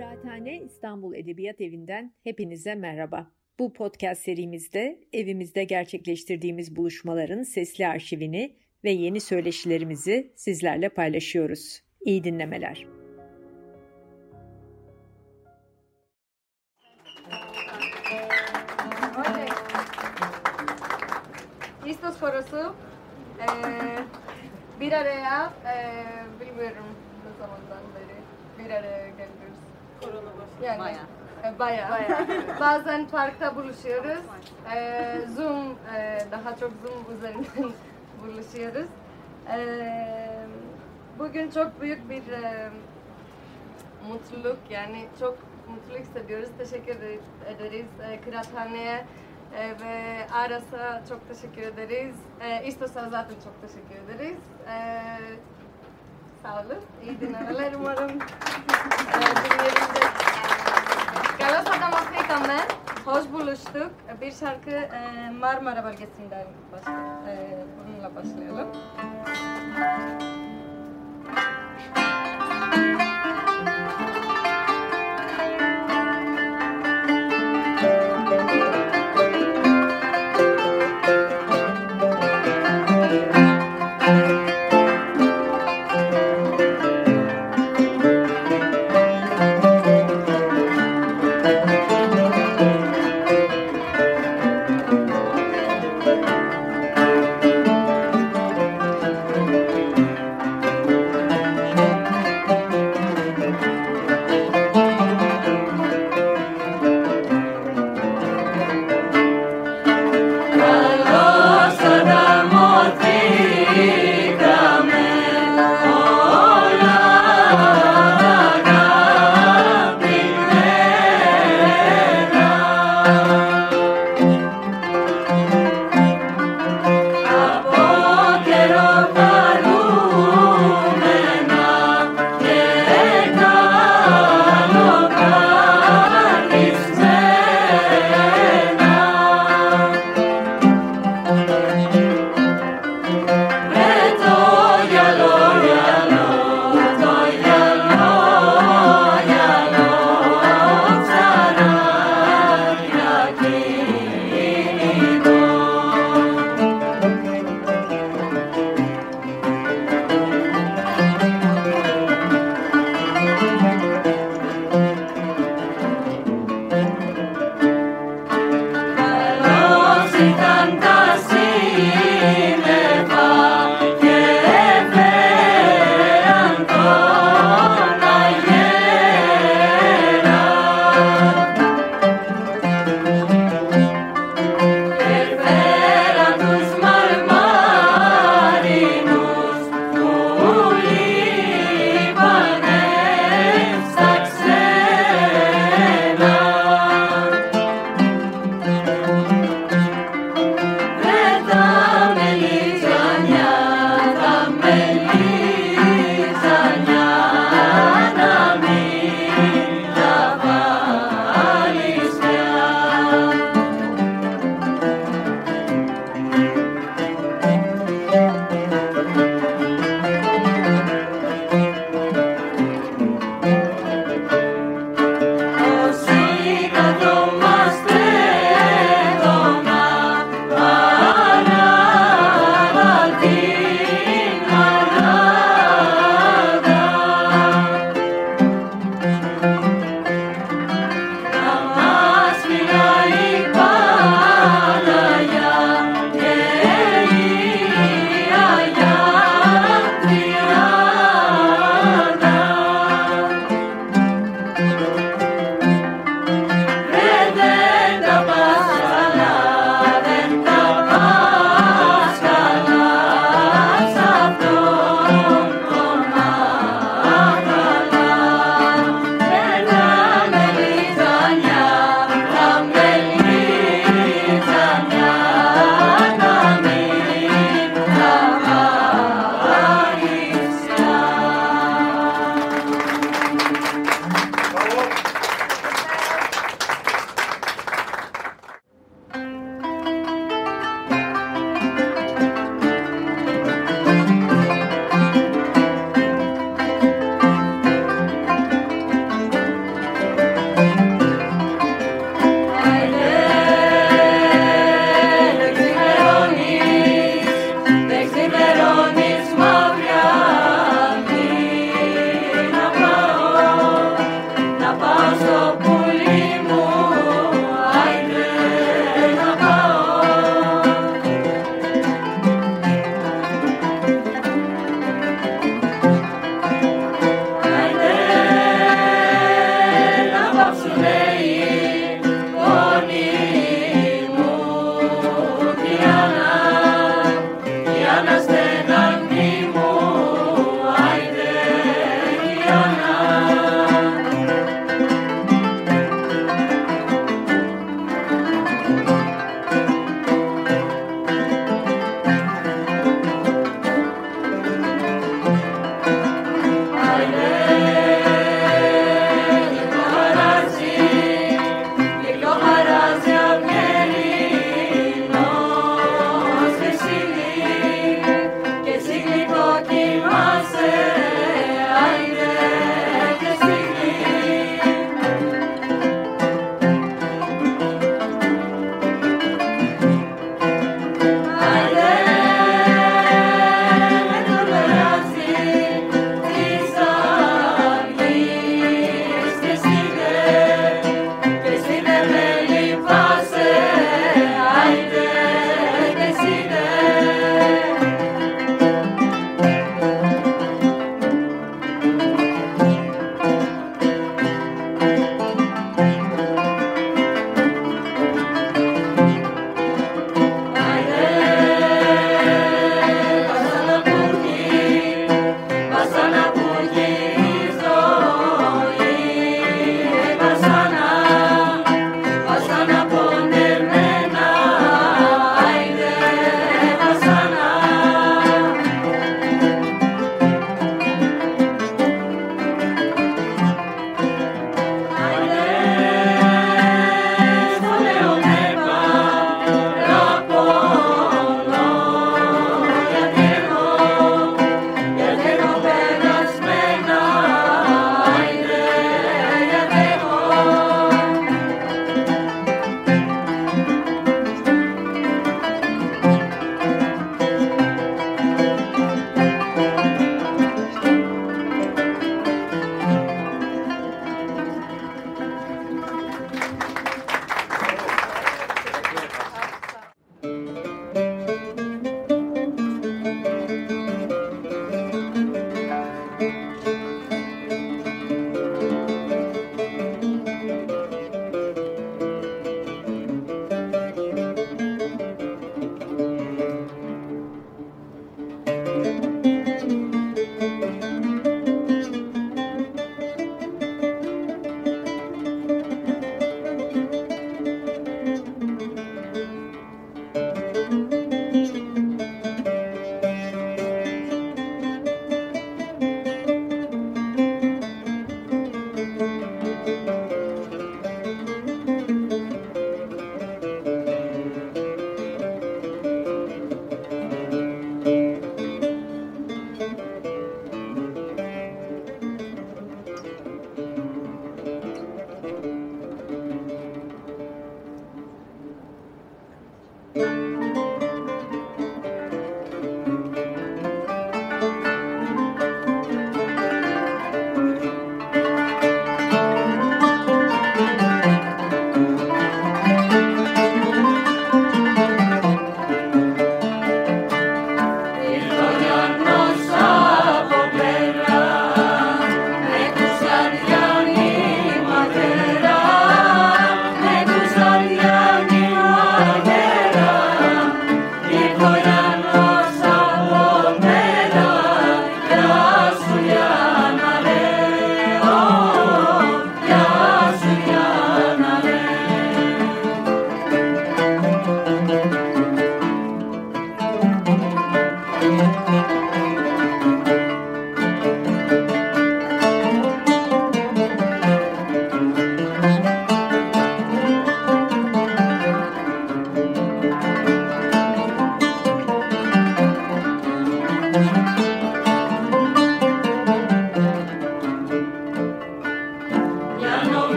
Kıraathane İstanbul Edebiyat Evi'nden hepinize merhaba. Bu podcast serimizde evimizde gerçekleştirdiğimiz buluşmaların sesli arşivini ve yeni söyleşilerimizi sizlerle paylaşıyoruz. İyi dinlemeler. Listos for Osu. Ee, bir araya e, bilmiyorum ne zamandan beri bir araya geliyoruz. Korona başladı. Yani, Bayağı. e, bayağı. Bazen parkta buluşuyoruz. Ee, Zoom, e, daha çok Zoom üzerinden buluşuyoruz. Ee, bugün çok büyük bir e, mutluluk yani çok mutlu hissediyoruz. Teşekkür ederiz e, Kıraathane'ye e, ve Aras'a çok teşekkür ederiz. E, İstos'a zaten çok teşekkür ederiz. E, sağ olun. İyi dinlemeler umarım. Galas Adam Afrika'mı hoş buluştuk. Bir şarkı Marmara bölgesinden başla, e, bununla başlayalım.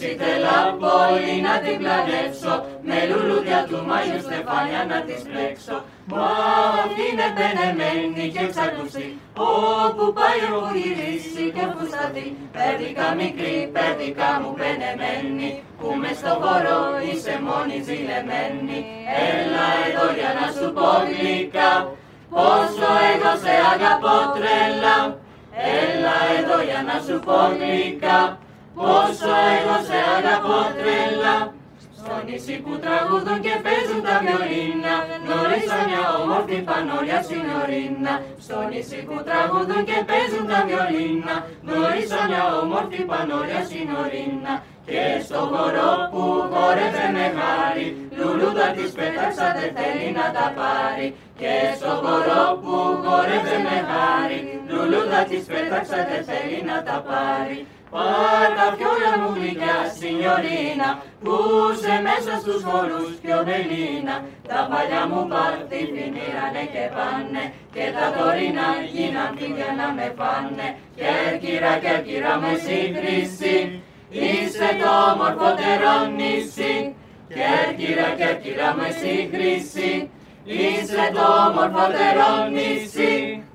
Ήθελα πολύ να την πλανεύσω Με λουλούδια του Μάγιου Στεφάνια να της πλέξω. Μα αυτή είναι πενεμένη και εξακουστή Όπου πάει όπου γυρίσει και όπου σταθεί. Πέρδικα μικρή, πέρδικα μου πενεμένη. Που μες στο χώρο είσαι μόνη ζηλεμένη. Έλα εδώ για να σου πω γλυκά. Πόσο εγώ σε αγαπώ τρέλα Έλα εδώ για να σου πω γλυκά Πόσο εγώ σε αγαπώ τρέλα στο νησί που τραγούδουν και παίζουν τα βιολίνα Γνώρισα μια όμορφη πανόλια συνορίνα Στο νησί που τραγούδουν και παίζουν τα βιολίνα. Γνώρισα μια όμορφη πανόλια συνορίνα και στο χορό που χόρευε με χάρη Λουλούδα της πέταξα δεν θέλει να τα πάρει. Και στο χορό που χόρευε με χάρη Λουλούδα της πέταξα δεν θέλει να τα πάρει. Πάρτα φιόλα μου γλυκιά, σινιωρίνα, που σε μέσα στους χορούς πιο βελίνα. Τα παλιά μου πάρτι φινήρανε και πάνε, και τα τωρινά γίναν για να με πάνε. Κέρκυρα, κέρκυρα με σύγκριση, είσαι το όμορφοτερό νησί. Κέρκυρα, κέρκυρα με σύγκριση, είσαι το όμορφοτερό νησί.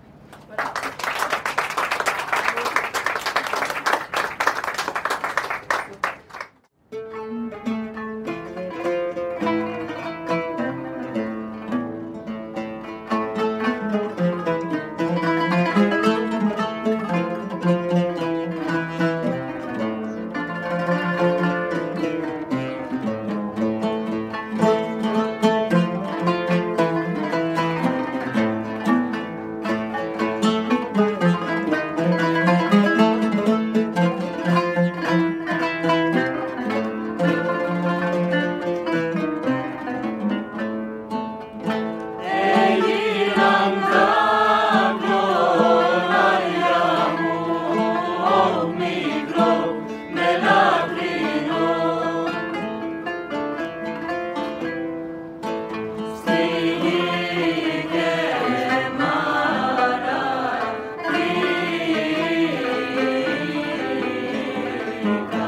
America.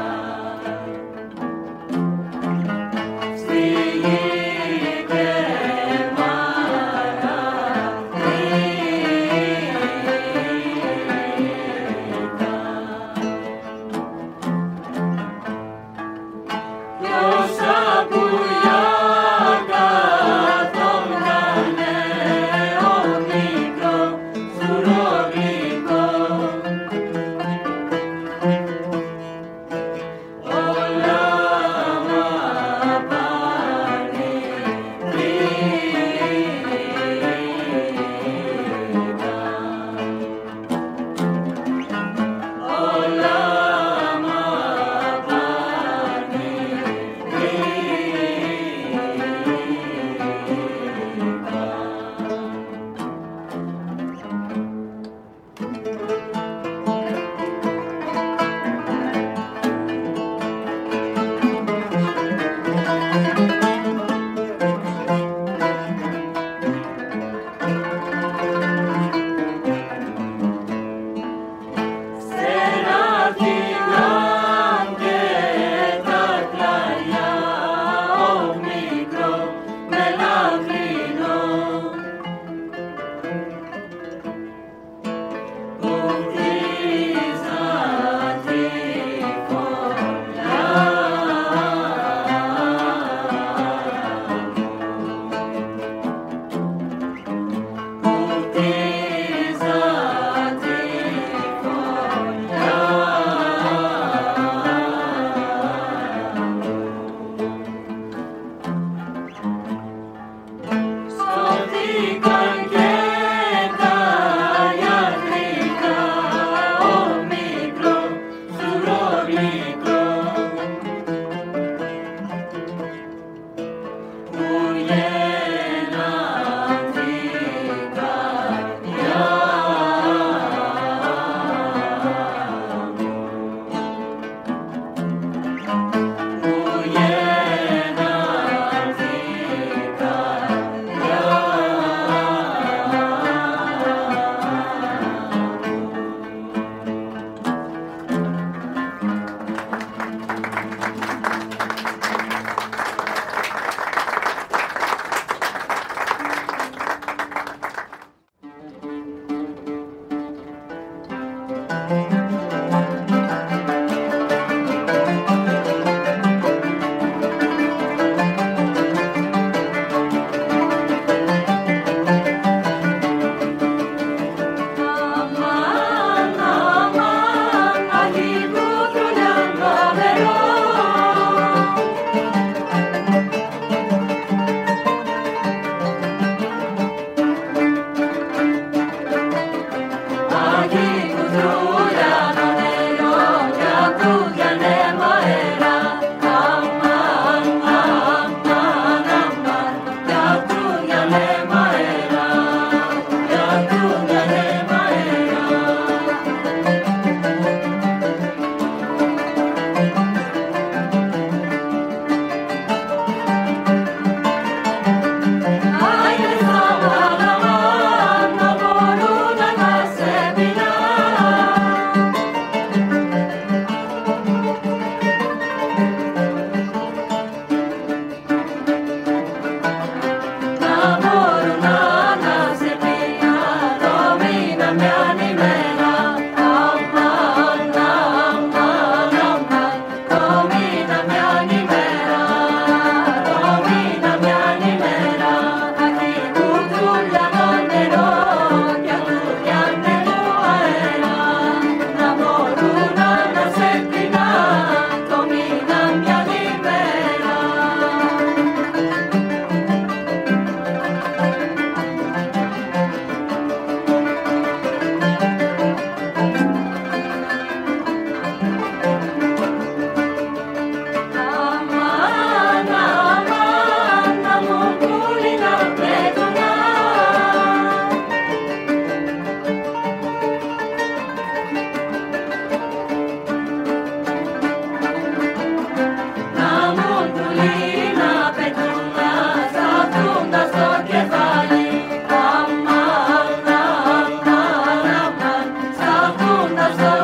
of the